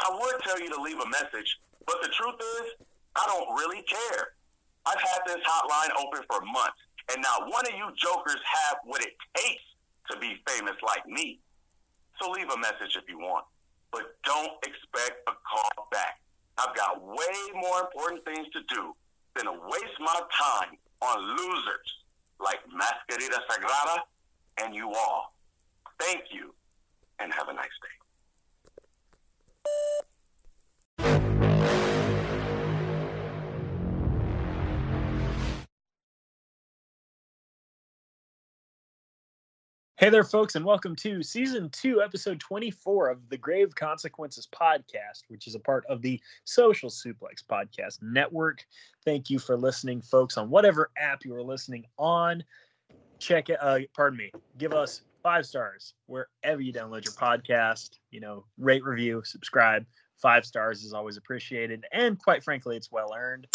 I would tell you to leave a message, but the truth is, I don't really care. I've had this hotline open for months, and not one of you jokers have what it takes to be famous like me. So leave a message if you want, but don't expect a call back. I've got way more important things to do than to waste my time on losers like Mascarita Sagrada and you all. Thank you, and have a nice day. Hey there, folks, and welcome to season two, episode 24 of the Grave Consequences podcast, which is a part of the Social Suplex Podcast Network. Thank you for listening, folks, on whatever app you are listening on. Check it, uh, pardon me, give us five stars wherever you download your podcast. You know, rate, review, subscribe. Five stars is always appreciated, and quite frankly, it's well earned.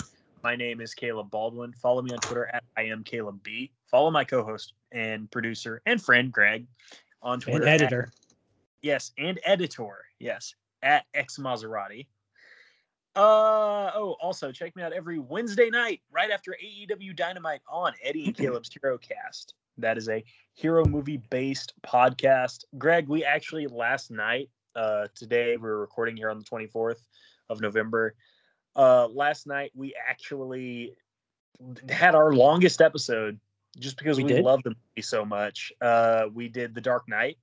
My name is Caleb Baldwin. Follow me on Twitter at I am Caleb B. Follow my co-host and producer and friend Greg on Twitter. And editor. At, yes, and editor. Yes, at X Mauserratte. Uh oh, also check me out every Wednesday night right after AEW Dynamite on Eddie and Caleb's Hero Cast. That is a hero movie based podcast. Greg, we actually last night, uh today we are recording here on the 24th of November. Uh last night we actually had our longest episode just because we, We love the movie so much. Uh we did The Dark Knight.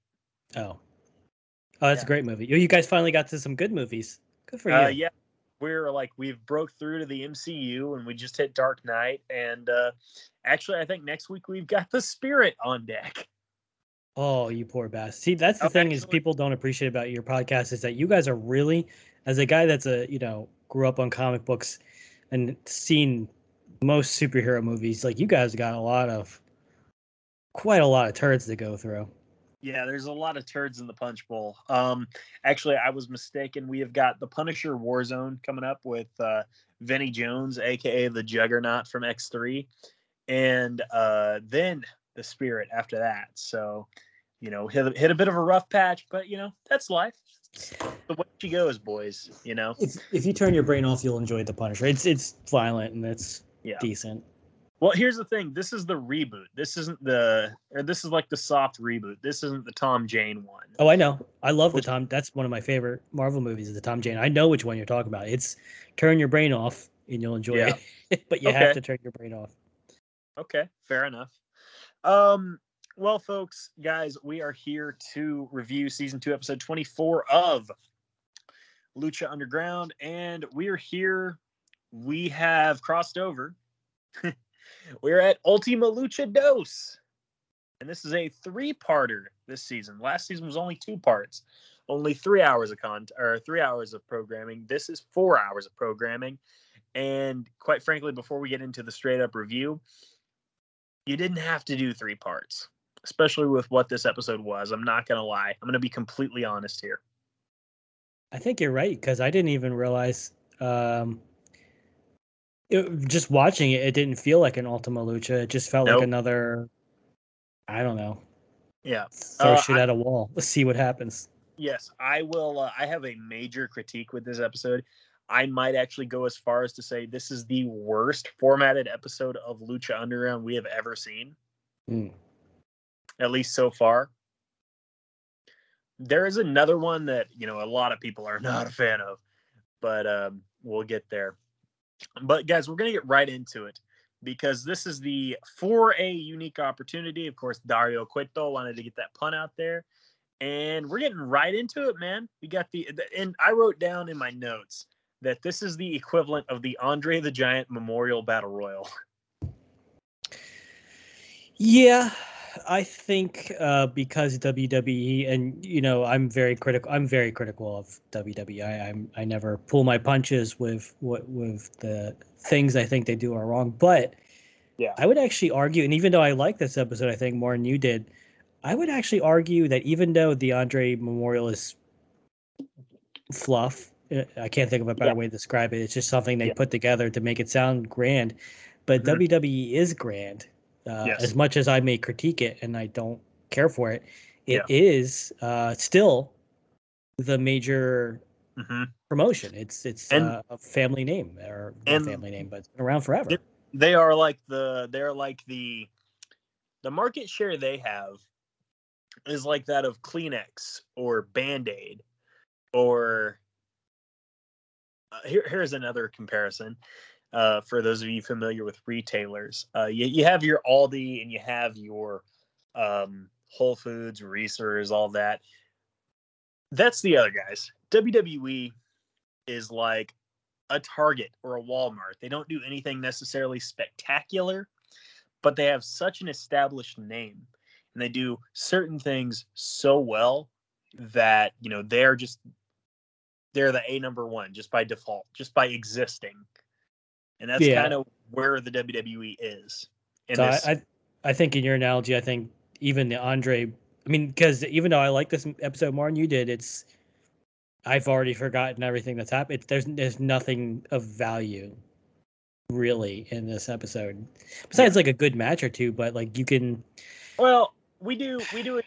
Oh. Oh, that's Yeah. a great movie. You you guys finally got to some good movies. Good for you. Uh, yeah, we're like we've broke through to the MCU and we just hit Dark Knight, and uh, actually, I think next week we've got the Spirit on deck. Oh, you poor bastard. See, that's the Oh, thing is people don't appreciate about your podcast is that you guys are really, as a guy that's a you know grew up on comic books and seen most superhero movies, like you guys got a lot of, quite a lot of turds to go through. Yeah, there's a lot of turds in the punch bowl. Um, actually, I was mistaken. We have got the Punisher Warzone coming up with uh, Vinnie Jones, aka the Juggernaut from X3, and uh, then the Spirit after that. So, you know, hit a, hit a bit of a rough patch, but you know that's life. It's the way she goes, boys. You know. If if you turn your brain off, you'll enjoy the Punisher. It's it's violent and it's Yeah. decent. Well, here's the thing. This is the reboot. This isn't the, or this is like the soft reboot. This isn't the Tom Jane one. Oh, I know. I love the Tom. That's one of my favorite Marvel movies. Is the Tom Jane. I know which one you're talking about. It's turn your brain off and you'll enjoy Yeah. it. but you Okay. have to turn your brain off. Okay, fair enough. Um, well, folks, guys, we are here to review season two, episode 24 of Lucha Underground, and we are here. We have crossed over. We're at Ultima Lucha Dos, and this is a three-parter this season. Last season was only two parts, only three hours of con or three hours of programming. This is four hours of programming, and quite frankly, before we get into the straight-up review, you didn't have to do three parts, especially with what this episode was. I'm not gonna lie. I'm gonna be completely honest here. I think you're right because I didn't even realize. Um, it, just watching it, it didn't feel like an Ultima Lucha. It just felt Nope. like another. I don't know. Yeah. Throw Uh, shit I- at a wall. Let's see what happens. Yes, I will. Uh, I have a major critique with this episode. I might actually go as far as to say this is the worst formatted episode of Lucha Underground we have ever seen, Mm. at least so far. There is another one that you know a lot of people are not a fan of, but um, we'll get there. But guys, we're gonna get right into it because this is the 4A unique opportunity. Of course, Dario Cueto wanted to get that pun out there, and we're getting right into it, man. We got the and I wrote down in my notes that this is the equivalent of the Andre the Giant Memorial Battle Royal. Yeah, I think uh, because WWE and you know I'm very critical. I'm very critical of WWE. I, I'm I never pull my punches with what with the things I think they do are wrong. But Yeah. I would actually argue, and even though I like this episode, I think more than you did, I would actually argue that even though the Andre Memorial is fluff, uh, I can't think of a better Yeah. way to describe it. It's just something they Yeah. put together to make it sound grand. But Mhm. WWE is grand. Uh, Yes. As much as I may critique it and I don't care for it, it is uh, still the major Mm-hmm. promotion. It's it's And- uh, a family name or not family name, but it's been around forever. Yep. They are like the they're like the the market share they have is like that of Kleenex or Band Aid or uh, here, here's another comparison uh, for those of you familiar with retailers. Uh, you, you have your Aldi and you have your um, Whole Foods, Reese's, all that. That's the other guys. WWE is like a Target or a Walmart. They don't do anything necessarily spectacular, but they have such an established name and they do certain things so well that, you know, they're just they're the A number 1 just by default, just by existing. And that's Yeah. kind of where the WWE is. So I, I I think in your analogy, I think even the Andre. I mean, because even though I like this episode more than you did, it's I've already forgotten everything that's happened. It's, there's there's nothing of value really in this episode besides like a good match or two. But like you can well, we do we do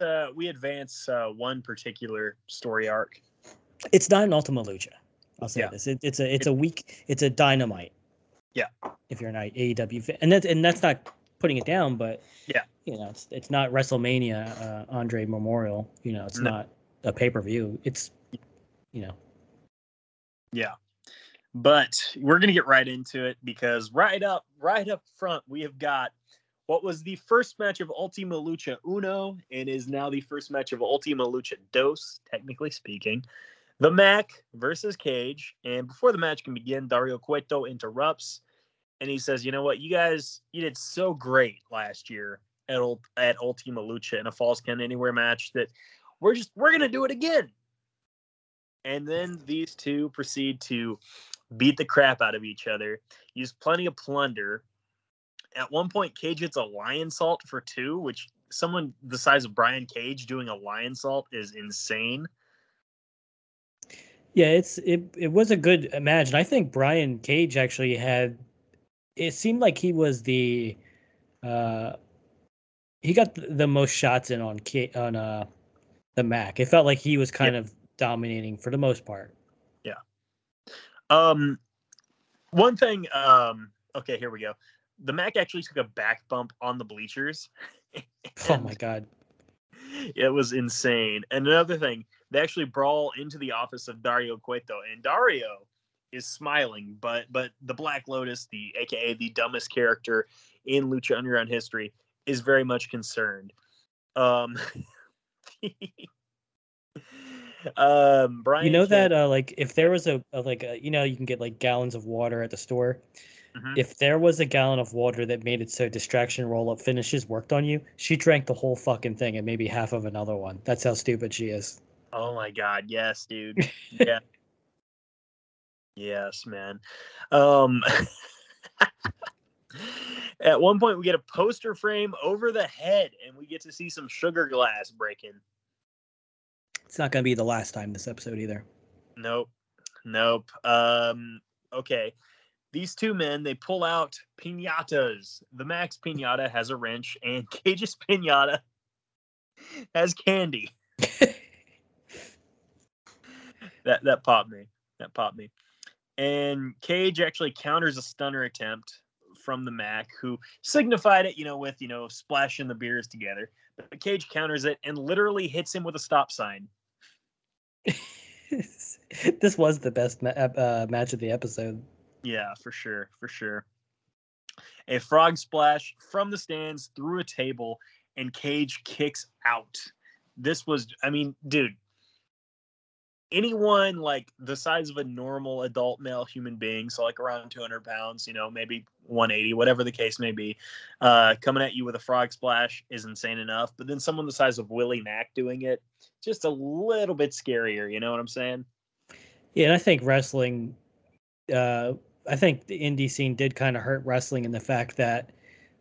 uh, we advance uh, one particular story arc. it's not an Ultima Lucha. I'll say Yeah. this. It, it's a it's a weak it's a dynamite. Yeah. If you're an AEW fan, and that's and that's not putting it down, but Yeah. you know it's it's not WrestleMania uh, Andre Memorial. You know, it's No. not a pay per view. It's you know Yeah. But we're gonna get right into it because right up, right up front, we have got what was the first match of Ultima Lucha Uno and is now the first match of Ultima Lucha Dos, technically speaking. The Mack versus Cage. And before the match can begin, Dario Cueto interrupts and he says, You know what, you guys, you did so great last year at, at Ultima Lucha in a Falls Count Anywhere match that we're just, we're gonna do it again. And then these two proceed to beat the crap out of each other, use plenty of plunder. At one point, Cage hits a lionsault for two, which someone the size of Brian Cage doing a lionsault is insane. Yeah it's it it was a good match, and I think Brian Cage actually had. It seemed like he was the, uh, he got the, the most shots in on K, on uh, the Mack. It felt like he was kind of dominating for the most part. Yeah. Um, one thing. Um, okay, here we go. The Mack actually took a back bump on the bleachers. Oh my god. It was insane. And another thing, they actually brawl into the office of Dario Cueto, and Dario is smiling, but but the Black Lotus, the aka the dumbest character in Lucha Underground history, is very much concerned. Um, um Brian you know that uh, like if there was a, a like a, you know you can get like gallons of water at the store Mhm. if there was a gallon of water that made it so distraction roll up finishes worked on you she drank the whole fucking thing and maybe half of another one that's how stupid she is Oh my god, yes, dude. Yeah. yes, man. Um At one point we get a poster frame over the head and we get to see some sugar glass breaking. it's not going to be the last time this episode either Nope. Nope. Um okay. These two men, they pull out pinatas. The Mack's pinata has a wrench and Cage's pinata has candy. That that popped me. That popped me. And Cage actually counters a stunner attempt from the Mack, who signified it, you know, with, you know, splashing the beers together. But Cage counters it and literally hits him with a stop sign. this was the best ma- uh, match of the episode. Yeah, for sure. For sure. A frog splash from the stands through a table, and Cage kicks out. This was, I mean, dude, anyone like the size of a normal adult male human being, so like around 200 pounds, you know, maybe 180, whatever the case may be, uh, coming at you with a frog splash is insane enough. But then someone the size of Willie Mack doing it, just a little bit scarier. You know what I'm saying? Yeah, and I think wrestling, uh, I think the indie scene did kind of hurt wrestling in the fact that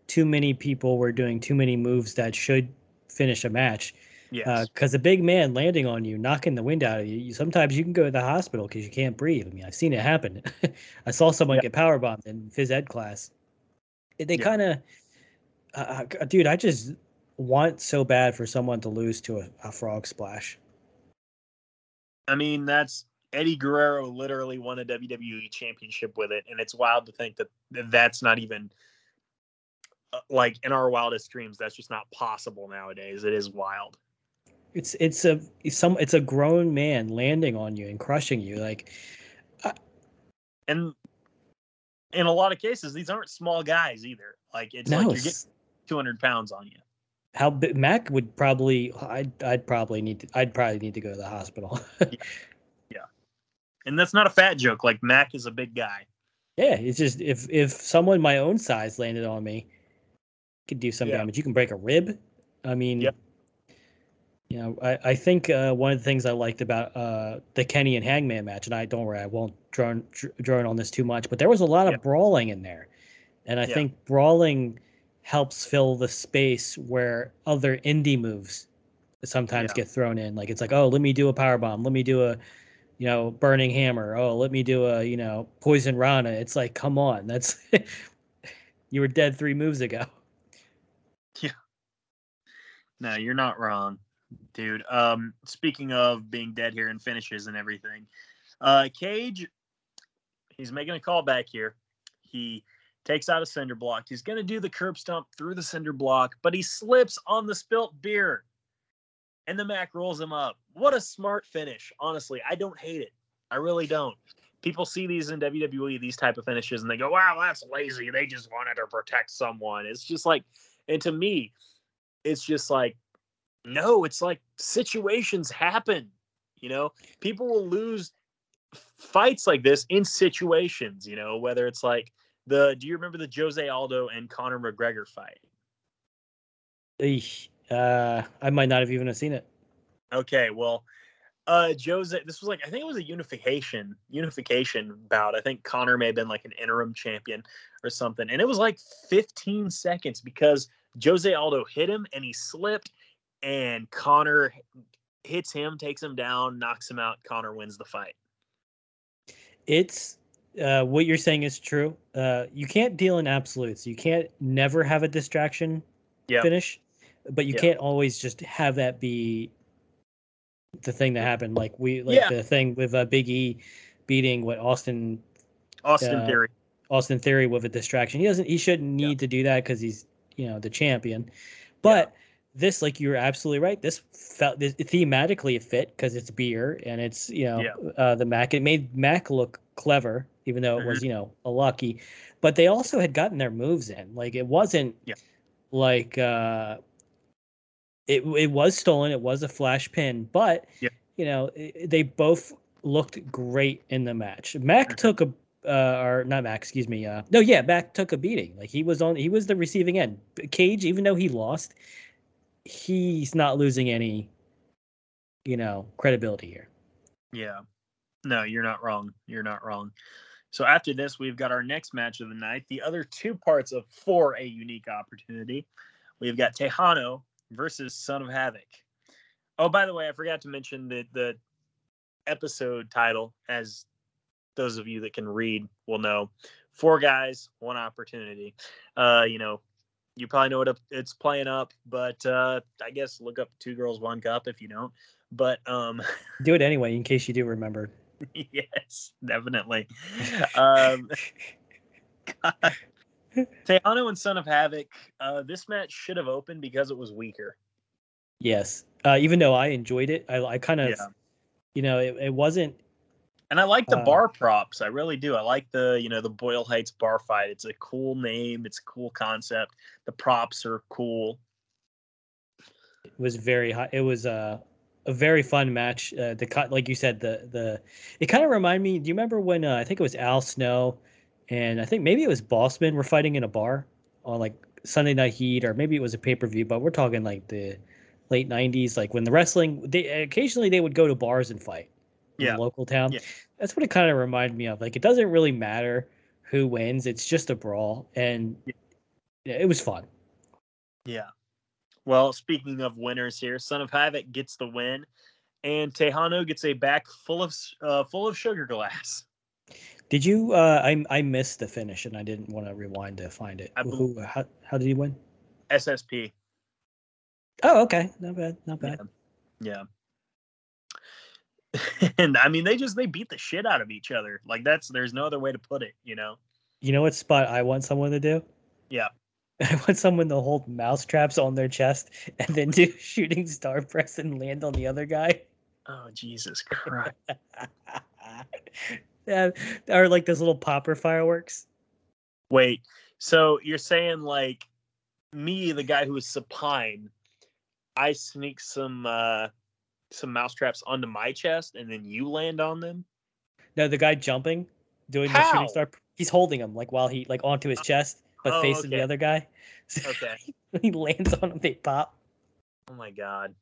too many people were doing too many moves that should finish a match. Yes. Because a big man landing on you, knocking the wind out of you, you sometimes you can go to the hospital because you can't breathe. I mean, I've seen it happen. I saw someone Yeah. get power bombed in phys ed class. They Yeah. kind of, uh, uh, dude, I just want so bad for someone to lose to a, a frog splash. I mean, that's Eddie Guerrero literally won a WWE championship with it, and it's wild to think that that's not even uh, like in our wildest dreams. That's just not possible nowadays. It is wild. It's it's a it's some it's a grown man landing on you and crushing you. Like uh And in a lot of cases, these aren't small guys either. Like it's no, like you're getting 200 pounds on you. how Mack would probably I'd I'd probably need to I'd probably need to go to the hospital. Yeah. And that's not a fat joke. Like Mack is a big guy. yeah, it's just if if someone my own size landed on me, could do some Yeah. damage. You can break a rib. I mean, Yep. You know, I I think uh, one of the things I liked about uh, the Kenny and Hangman match, and I don't worry, I won't drone drone on this too much, but there was a lot of brawling in there, and I Yeah. think brawling helps fill the space where other indie moves sometimes Yeah. get thrown in. Like it's like, oh, let me do a power bomb, let me do a, you know, burning hammer. Oh, let me do a, you know, poison rana. It's like, come on, that's you were dead three moves ago. Yeah. No, you're not wrong, dude. Um, speaking of being dead here and finishes and everything, uh, Cage, he's making a call back here. He takes out a cinder block. He's gonna do the curb stomp through the cinder block, but he slips on the spilt beer, and the Mack rolls him up. What a smart finish! Honestly, I don't hate it. I really don't. People see these in WWE, these type of finishes, and they go, "Wow, that's lazy. They just wanted to protect someone." It's just like, and to me, it's just like no it's like situations happen you know people will lose fights like this in situations you know whether it's like the do you remember the jose aldo and conor mcgregor fight. Uh, I might not have even have seen it. okay well uh jose this was like i think it was a unification unification bout i think Conor may have been like an interim champion or something and it was like 15 seconds because jose aldo hit him and he slipped and conor hits him takes him down knocks him out conor wins the fight It's uh, what you're saying is true. Uh, you can't deal in absolutes. You can't never have a distraction Yep. finish, but you Yep. can't always just have that be the thing that happened. Like we, like Yeah. the thing with uh, Big E beating what Austin austin Uh, theory Austin Theory with a distraction. He doesn't. He shouldn't need to do that because he's you know the champion. But this, like you're absolutely right. This felt this, thematically it fit because it's beer and it's you know Yeah. uh, the Mack. It made Mack look clever, even though it Mm-hmm. was you know a lucky. But they also had gotten their moves in. Like it wasn't Yeah. like uh, it it was stolen. It was a flash pin, but Yeah. you know i- they both looked great in the match. Mack Mhm. took a uh, or not Mack, excuse me. Uh, no, yeah, Mack took a beating. Like he was on, he was the receiving end. Cage, even though he lost, he's not losing any, you know, credibility here. Yeah. No, you're not wrong. You're not wrong. So after this, we've got our next match of the night. The other two parts of for a unique opportunity. We've got Texano versus Son of Havoc. Oh, by the way, I forgot to mention that the episode title, as those of you that can read will know, four guys, one opportunity. Uh, you know, you probably know what it's playing up, but uh, I guess look up two girls, one cup if you don't. But um, Do it anyway, in case you do remember. yes, definitely. Um, Texano and Son of Havoc. Uh, this match should have opened because it was weaker. Yes. Uh, even though I enjoyed it, I, I kind of, Yeah. you know, it, it wasn't. And I like the Uh, bar props. I really do. I like the, you know, the Boyle Heights bar fight. It's a cool name. It's a cool concept. The props are cool. It was very high. It was a a very fun match. Uh, the cut, like you said, the the it kind of reminded me. Do you remember when uh, I think it was Al Snow, and I think maybe it was Bossman were fighting in a bar on like Sunday Night Heat, or maybe it was a pay per view. But we're talking like the late '90s, like when the wrestling. They occasionally they would go to bars and fight. Yeah. local town. Yeah. That's what it kind of reminded me of. Like it doesn't really matter who wins; it's just a brawl, and yeah, it was fun. Yeah. Well, speaking of winners here, Son of Havoc gets the win, and Texano gets a back full of uh, full of sugar glass. Did you? Uh, I I missed the finish, and I didn't want to rewind to find it. Who, who- how, how did he win? SSP. Oh, okay, not bad, not bad. Yeah. and I mean, they just they beat the shit out of each other. Like that's there's no other way to put it. You know. You know what spot I want someone to do? Yeah. I want someone to hold mouse traps on their chest and then do shooting star press and land on the other guy. Oh Jesus Christ. yeah, or like those little popper fireworks. Wait. So you're saying like me, the guy who is supine, I sneak some uh some mousetraps onto my chest and then you land on them? No, the guy jumping, doing the shooting star. He's holding him like while he like onto his oh. chest, but Oh, facing the other guy. So Okay. he lands on him, they pop. Oh my god.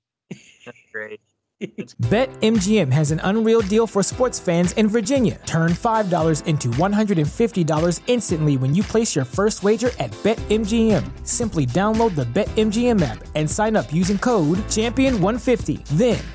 That's great. BetMGM has an unreal deal for sports fans in Virginia. Turn $5 into $150 instantly when you place your first wager at BetMGM. Simply download the BetMGM app and sign up using code Champion150. Then,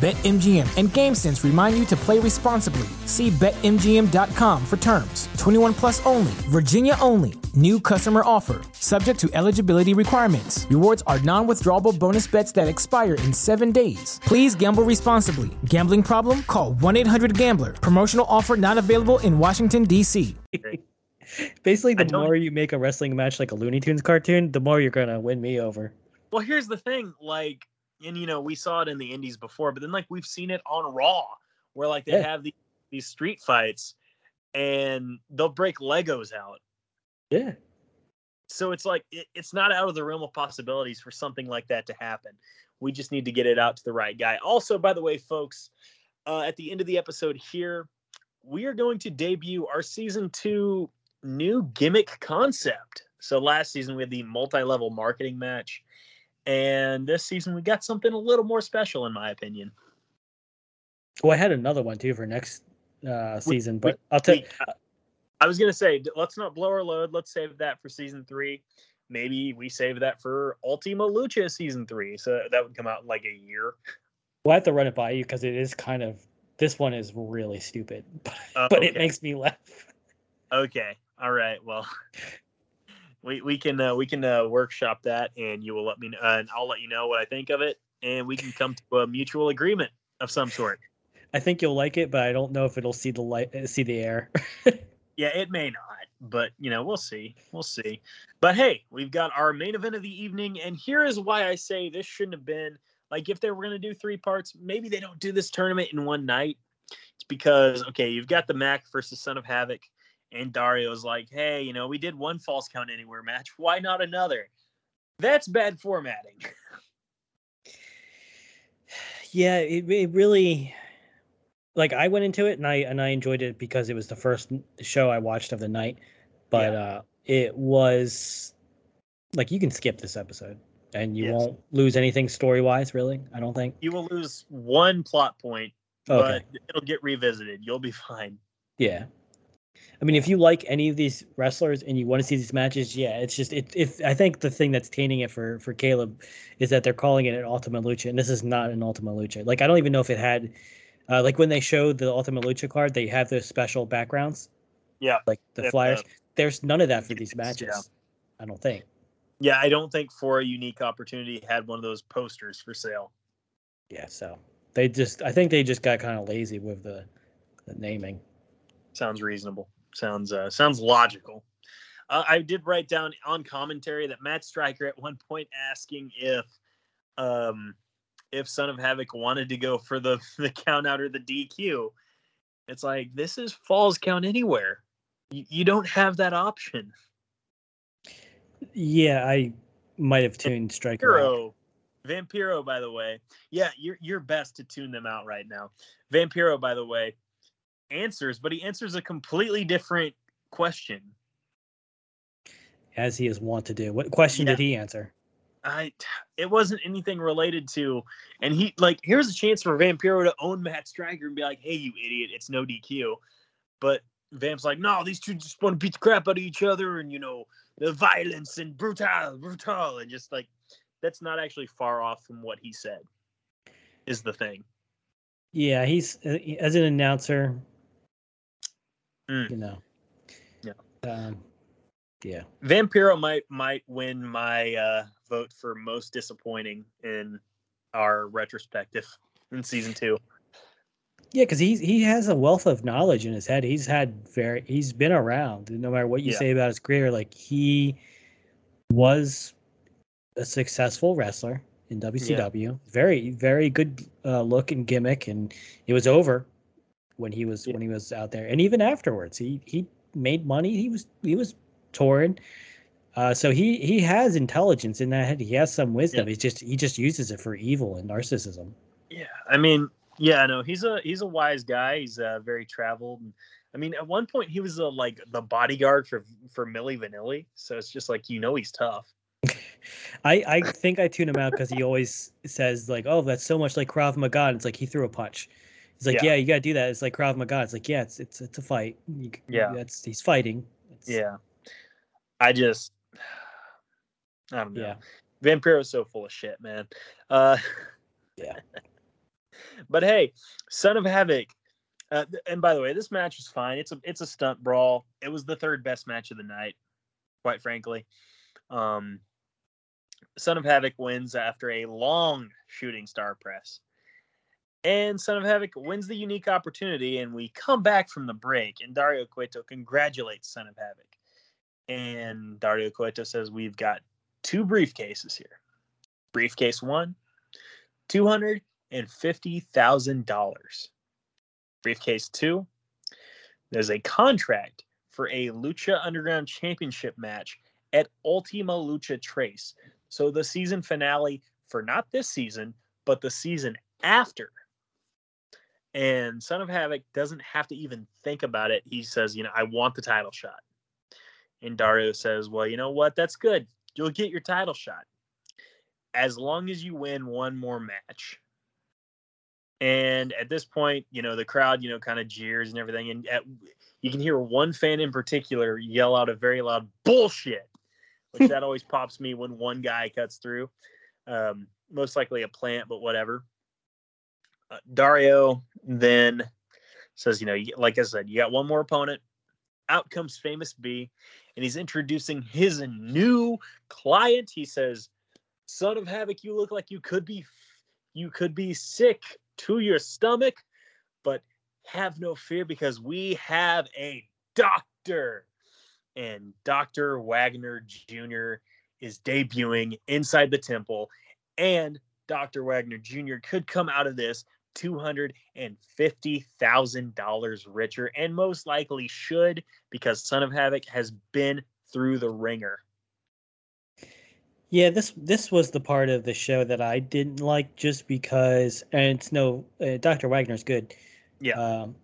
BetMGM and GameSense remind you to play responsibly. See BetMGM.com for terms. 21 plus only, Virginia only. New customer offer. Subject to eligibility requirements. Rewards are non withdrawable bonus bets that expire in seven days. Please gamble responsibly. Gambling problem? Call 1 800 Gambler. Promotional offer not available in Washington, D.C. Basically, the more you make a wrestling match like a Looney Tunes cartoon, the more you're gonna win me over. Well, here's the thing, like, and you know, we saw it in the indies before, but then like we've seen it on Raw, where like they Yeah. have these these street fights, and they'll break Legos out. Yeah. So it's like it, it's not out of the realm of possibilities for something like that to happen. We just need to get it out to the right guy. Also, by the way, folks, uh, at the end of the episode here, we are going to debut our season two new gimmick concept. So last season we had the multi-level marketing match, and this season we got something a little more special, in my opinion. Well, I had another one too for next uh, season, we- but I'll tell. We- I was gonna say, let's not blow our load. Let's save that for season three. Maybe we save that for Ultima Lucha season three. So that would come out in like a year. We'll have to run it by you because it is kind of. This one is really stupid, but, Uh, but it makes me laugh. Okay. All right. Well, we we can uh, we can uh, workshop that, and you will let me know, and I'll let you know what I think of it, and we can come to a mutual agreement of some sort. I think you'll like it, but I don't know if it'll see the light, uh, see the air. Yeah, it may not, but you know, we'll see. We'll see. But hey, we've got our main event of the evening, and here is why I say this shouldn't have been like if they were going to do three parts, maybe they don't do this tournament in one night. It's because okay, you've got the Mack versus Son of Havoc, and Dario's like, hey, you know, we did one false count anywhere match. Why not another? That's bad formatting. yeah, it, it really. Like I went into it and I and I enjoyed it because it was the first show I watched of the night, but uh it was like you can skip this episode and you Yes. won't lose anything story wise. Really, I don't think. You will lose one plot point, Okay. but it'll get revisited. You'll be fine. Yeah. I mean, if you like any of these wrestlers and you want to see these matches, yeah, it's just it. If I think the thing that's tainting it for for Caleb is that they're calling it an Ultima Lucha, and this is not an Ultima Lucha. Like I don't even know if it had, uh, like when they showed the Ultima Lucha card, they have those special backgrounds, Yeah. like the Yep, flyers. uh, There's none of that for these yeah. matches. I don't think. Yeah, I don't think for a unique opportunity had one of those posters for sale. Yeah, so they just I think they just got kind of lazy with the, the naming. Sounds reasonable. Sounds uh, sounds logical. Uh, I did write down on commentary that Matt Striker at one point asking if um if Son of Havoc wanted to go for the the count out or the DQ. It's like this is falls count anywhere. You, you don't have that option. Yeah, I might have tuned Striker out. Vampiro, Vampiro, by the way. Yeah, you're you're best to tune them out right now. Vampiro, by the way, answers, but he answers a completely different question. as he is wont to do. What question Yeah. did he answer? I it wasn't anything related to and he like here's a chance for Vampiro to own Matt Striker and be like, hey you idiot, it's no DQ. But Vamp's like, no, these two just want to beat the crap out of each other and you know, the violence and brutal, brutal, and just like that's not actually far off from what he said. Is the thing. Yeah, he's uh, as an announcer. Mm. You know. Yeah. Um, yeah. Vampiro might might win my uh, vote for most disappointing in our retrospective in season two. Yeah, because he's he has a wealth of knowledge in his head. He's had very he's been around. No matter what you Yeah. say about his career, like he was a successful wrestler in WCW. Very very good uh, look and gimmick, and it was over when he was Yeah. when he was out there, and even afterwards, he he made money. He was he was touring. Uh, so he he has intelligence in that head. He has some wisdom. He just he just uses it for evil and narcissism. Yeah, I mean, yeah, no, he's a he's a wise guy. He's uh, very traveled. And, I mean, at one point he was uh, like the bodyguard for for Milli Vanilli. So it's just like you know he's tough. I, I think I tune him out because he always says like, "Oh, that's so much like Krav Maga." And it's like he threw a punch. He's like, Yeah. "Yeah, you gotta do that." It's like Krav Maga. It's like, yeah, it's it's it's a fight. You, Yeah. that's he's fighting. It's, Yeah, I just I don't know. yeah, Vampiro's so full of shit, man. Uh, Yeah. but hey, Son of Havoc. Uh, and by the way, this match was fine. It's a it's a stunt brawl. It was the third best match of the night, quite frankly. Um, Son of Havoc wins after a long shooting star press. And Son of Havoc wins the unique opportunity, and we come back from the break, and Dario Cueto congratulates Son of Havoc. And Dario Cueto says, We've got two briefcases here. Briefcase one, $250,000. Briefcase two, there's a contract for a Lucha Underground Championship match at Ultima Lucha Tres. So the season finale for not this season, but the season after. And Son of Havoc doesn't have to even think about it. He says, you know, I want the title shot. And Dario says, well, you know what? That's good. You'll get your title shot as long as you win one more match. And at this point, you know, the crowd, you know, kind of jeers and everything. And at, you can hear one fan in particular yell out a very loud bullshit, which that always pops me when one guy cuts through. Um, most likely a plant, but whatever. Uh, Dario then says, you know, like I said, you got one more opponent. Out comes Famous B, and he's introducing his new client. He says, "Son of Havoc, you look like you could be, you could be sick to your stomach, but have no fear because we have a doctor." And Doctor Wagner Jr. is debuting inside the temple, and Dr. Wagner Jr. could come out of this $250,000 richer and most likely should because Son of Havoc has been through the ringer. yeah. This this was the part of the show that I didn't like just because, and it's no uh, Doctor Wagner's good. Yeah. Um,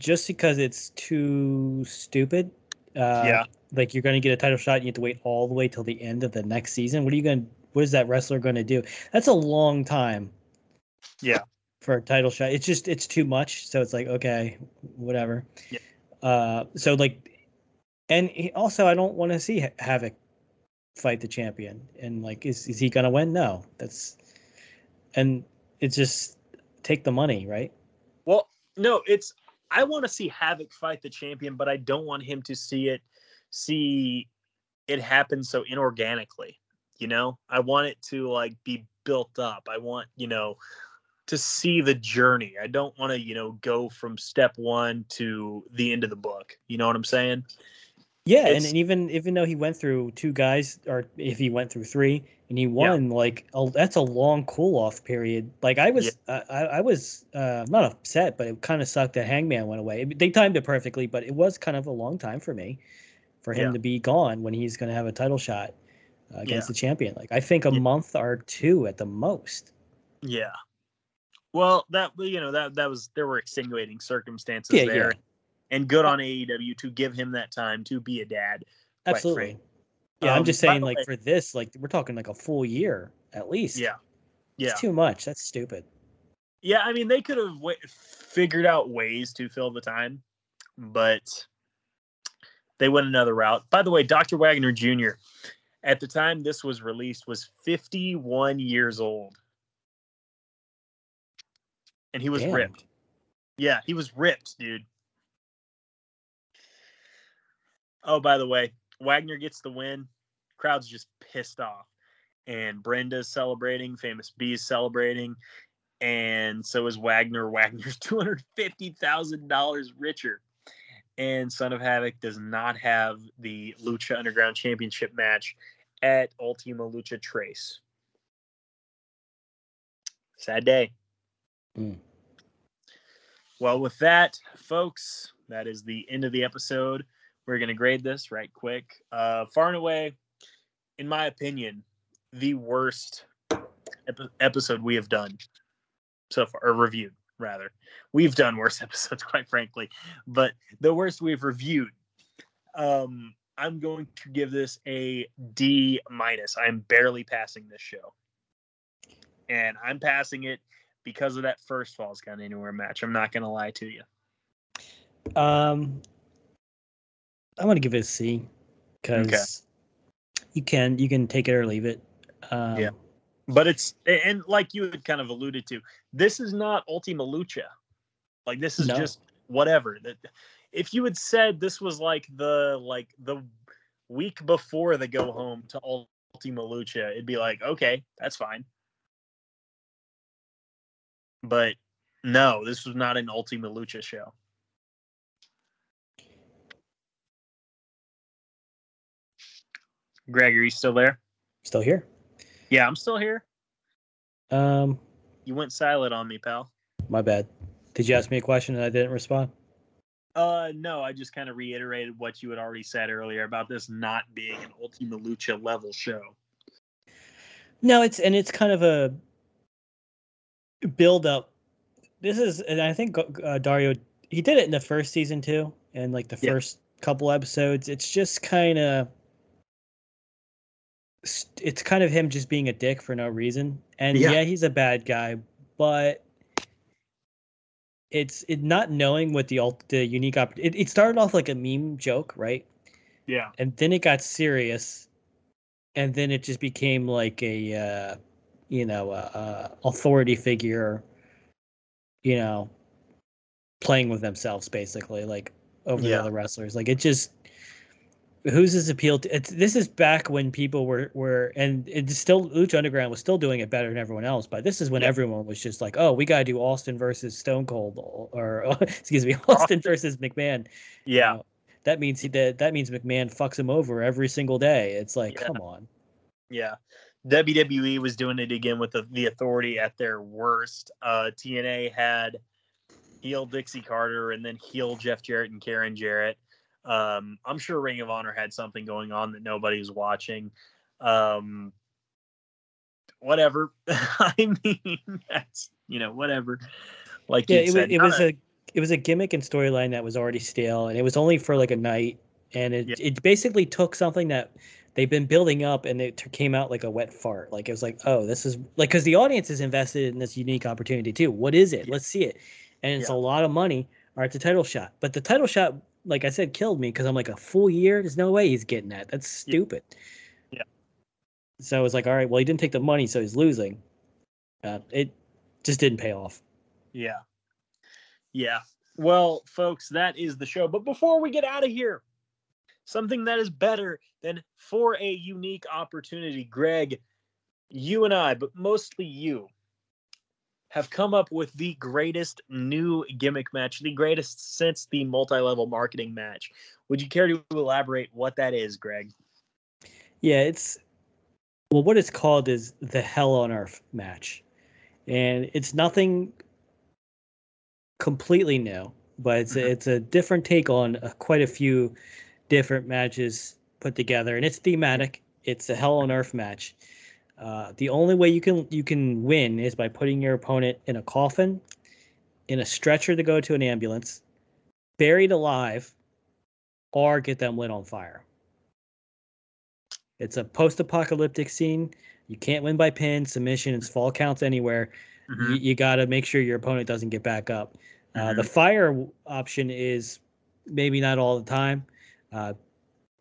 just because it's too stupid. Uh, Yeah. Like you're going to get a title shot, and you have to wait all the way till the end of the next season. What are you going? to What is that wrestler going to do? That's a long time. Yeah. For a title shot, it's just it's too much. So it's like okay, whatever. Yeah. Uh, so like, and he, also I don't want to see Havoc fight the champion. And like, is is he gonna win? No, that's and it's just take the money, right? Well, no, it's I want to see Havoc fight the champion, but I don't want him to see it see it happen so inorganically. You know, I want it to like be built up. I want, you know, to see the journey. I don't want to, you know, go from step one to the end of the book. You know what I'm saying? Yeah, and, and, even even though he went through two guys, or if he went through three and he won, yeah. like a, that's a long cool off period. Like I was, yeah. I, I was uh, not upset, but it kind of sucked that Hangman went away. They timed it perfectly, but it was kind of a long time for me, for him yeah. to be gone when he's going to have a title shot uh, against the champion. Like I think a month or two at the most. Yeah. Well, that you know that that was there were extenuating circumstances there and good on AEW to give him that time to be a dad. Absolutely. Yeah, um, I'm just saying, like way, for this, like we're talking like a full year at least. Yeah, yeah, it's too much. That's stupid. Yeah, I mean they could have w- figured out ways to fill the time, but they went another route. By the way, Dr. Wagner Jr. at the time this was released was 51 years old, and he was Damn. ripped. Yeah, he was ripped, dude. Oh, by the way, Wagner gets the win. Crowd's just pissed off. And Brenda's celebrating, Famous B's celebrating, and so is Wagner. Wagner's $250,000 richer. And Son of Havoc does not have the Lucha Underground Championship match at Ultima Lucha Tres. Sad day. Mm. Well, with that, folks, that is the end of the episode. We're going to grade this right quick. Uh, far and away, in my opinion, the worst ep- episode we have done so far, or reviewed rather. We've done worse episodes, quite frankly, but the worst we've reviewed. Um, I'm going to give this a D minus. I'm barely passing this show, and I'm passing it because of that first Falls Count Anywhere match. I'm not going to lie to you. Um, I want to give it a C because okay. you can you can take it or leave it. Um, yeah, but it's and like you had kind of alluded to, this is not Ultima Lucha. Like this is no. just whatever. That if you had said this was like the like the week before the go home to Ultima Lucha, it'd be like okay, that's fine. But no, this was not an Ultima Lucha show. Greg, are you still there? Still here. Yeah, I'm still here. Um, you went silent on me, pal. My bad. Did you ask me a question and I didn't respond? Uh, no, I just kind of reiterated what you had already said earlier about this not being an Ultima Lucha level show. No, it's and it's kind of a build up. This is, and I think uh, Dario he did it in the first season too, and like the yeah. first couple episodes. It's just kind of it's kind of him just being a dick for no reason. And yeah, yeah he's a bad guy, but it's it not knowing what the the unique op- it, it started off like a meme joke, right? Yeah. And then it got serious, and then it just became like a uh, you know a, a authority figure, you know, playing with themselves basically, like over yeah. the other wrestlers. Like it just who's his appeal to it's, this is back when people were were and it's still lucha underground was still doing it better than everyone else but this is when yeah. everyone was just like oh we gotta do austin versus stone cold or excuse me austin versus mcmahon yeah that means he that that means mcmahon fucks him over every single day it's like yeah. come on yeah wwe was doing it again with the, the authority at their worst uh tna had heel dixie carter and then heel jeff jarrett and karen jarrett um, I'm sure Ring of Honor had something going on that nobody's watching. Um, whatever. I mean, that's you know whatever. Like yeah, it, said, it was a, a it was a gimmick and storyline that was already stale, and it was only for like a night, and it yeah. it basically took something that they've been building up and it came out like a wet fart. Like it was like, oh, this is like because the audience is invested in this unique opportunity too. What is it? Yeah. Let's see it. And it's yeah. a lot of money. All right, the title shot, but the title shot like I said, killed me because I'm like a full year. There's no way he's getting that. That's stupid. Yeah. So I was like, all right, well, he didn't take the money, so he's losing. Uh, it just didn't pay off. Yeah. Yeah. Well, folks, that is the show. But before we get out of here, something that is better than for a unique opportunity, Greg, you and I, but mostly you, have come up with the greatest new gimmick match, the greatest since the multi level marketing match. Would you care to elaborate what that is, Greg? Yeah, it's well, what it's called is the Hell on Earth match, and it's nothing completely new, but it's a, it's a different take on uh, quite a few different matches put together, and it's thematic. It's a Hell on Earth match. Uh, the only way you can you can win is by putting your opponent in a coffin, in a stretcher to go to an ambulance, buried alive, or get them lit on fire. It's a post-apocalyptic scene. You can't win by pin, submission, and fall counts anywhere. Mm-hmm. You, you got to make sure your opponent doesn't get back up. Uh, the Mhm. fire option is maybe not all the time, uh,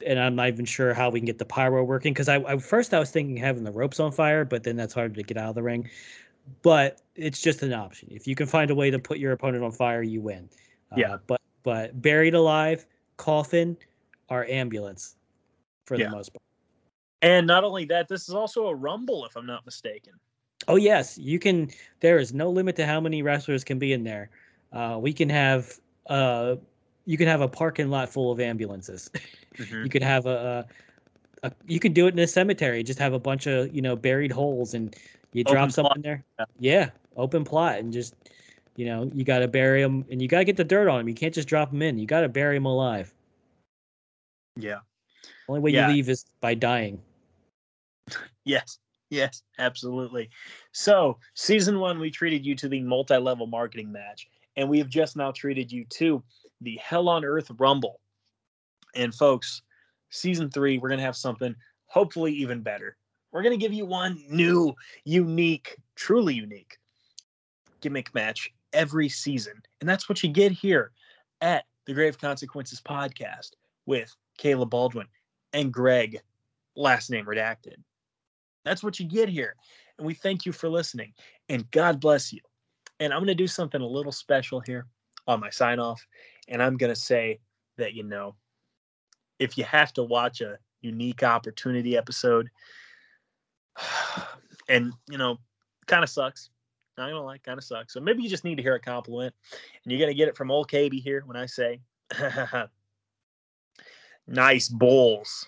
and I'm not even sure how we can get the pyro working. Because I, I first I was thinking having the ropes on fire, but then that's hard to get out of the ring. But it's just an option. If you can find a way to put your opponent on fire, you win. Uh, Yeah. But but buried alive, coffin, or ambulance, for Yeah. the most part. And not only that, this is also a rumble, if I'm not mistaken. Oh yes, you can. There is no limit to how many wrestlers can be in there. Uh, we can have uh, you can have a parking lot full of ambulances. Mm-hmm. You could have a, a, a you could do it in a cemetery. Just have a bunch of you know buried holes, and you Open drop something there. Yeah. Yeah, open plot, and just you know you got to bury them, and you got to get the dirt on them. You can't just drop them in. You got to bury them alive. Yeah. Only way Yeah. you leave is by dying. Yes. Yes, absolutely. So, season one, we treated you to the multi level marketing match, and we have just now treated you to the Hell on Earth Rumble. And, folks, season three, we're going to have something hopefully even better. We're going to give you one new, unique, truly unique gimmick match every season. And that's what you get here at the Grave Consequences podcast with Caleb Baldwin and Greg, last name redacted. That's what you get here. And we thank you for listening. And God bless you. And I'm going to do something a little special here on my sign off. And I'm going to say that, you know, if you have to watch a unique opportunity episode, and, you know, kind of sucks. Not gonna lie, kind of sucks. So maybe you just need to hear a compliment, and you're gonna get it from old KB here when I say, "Nice bowls."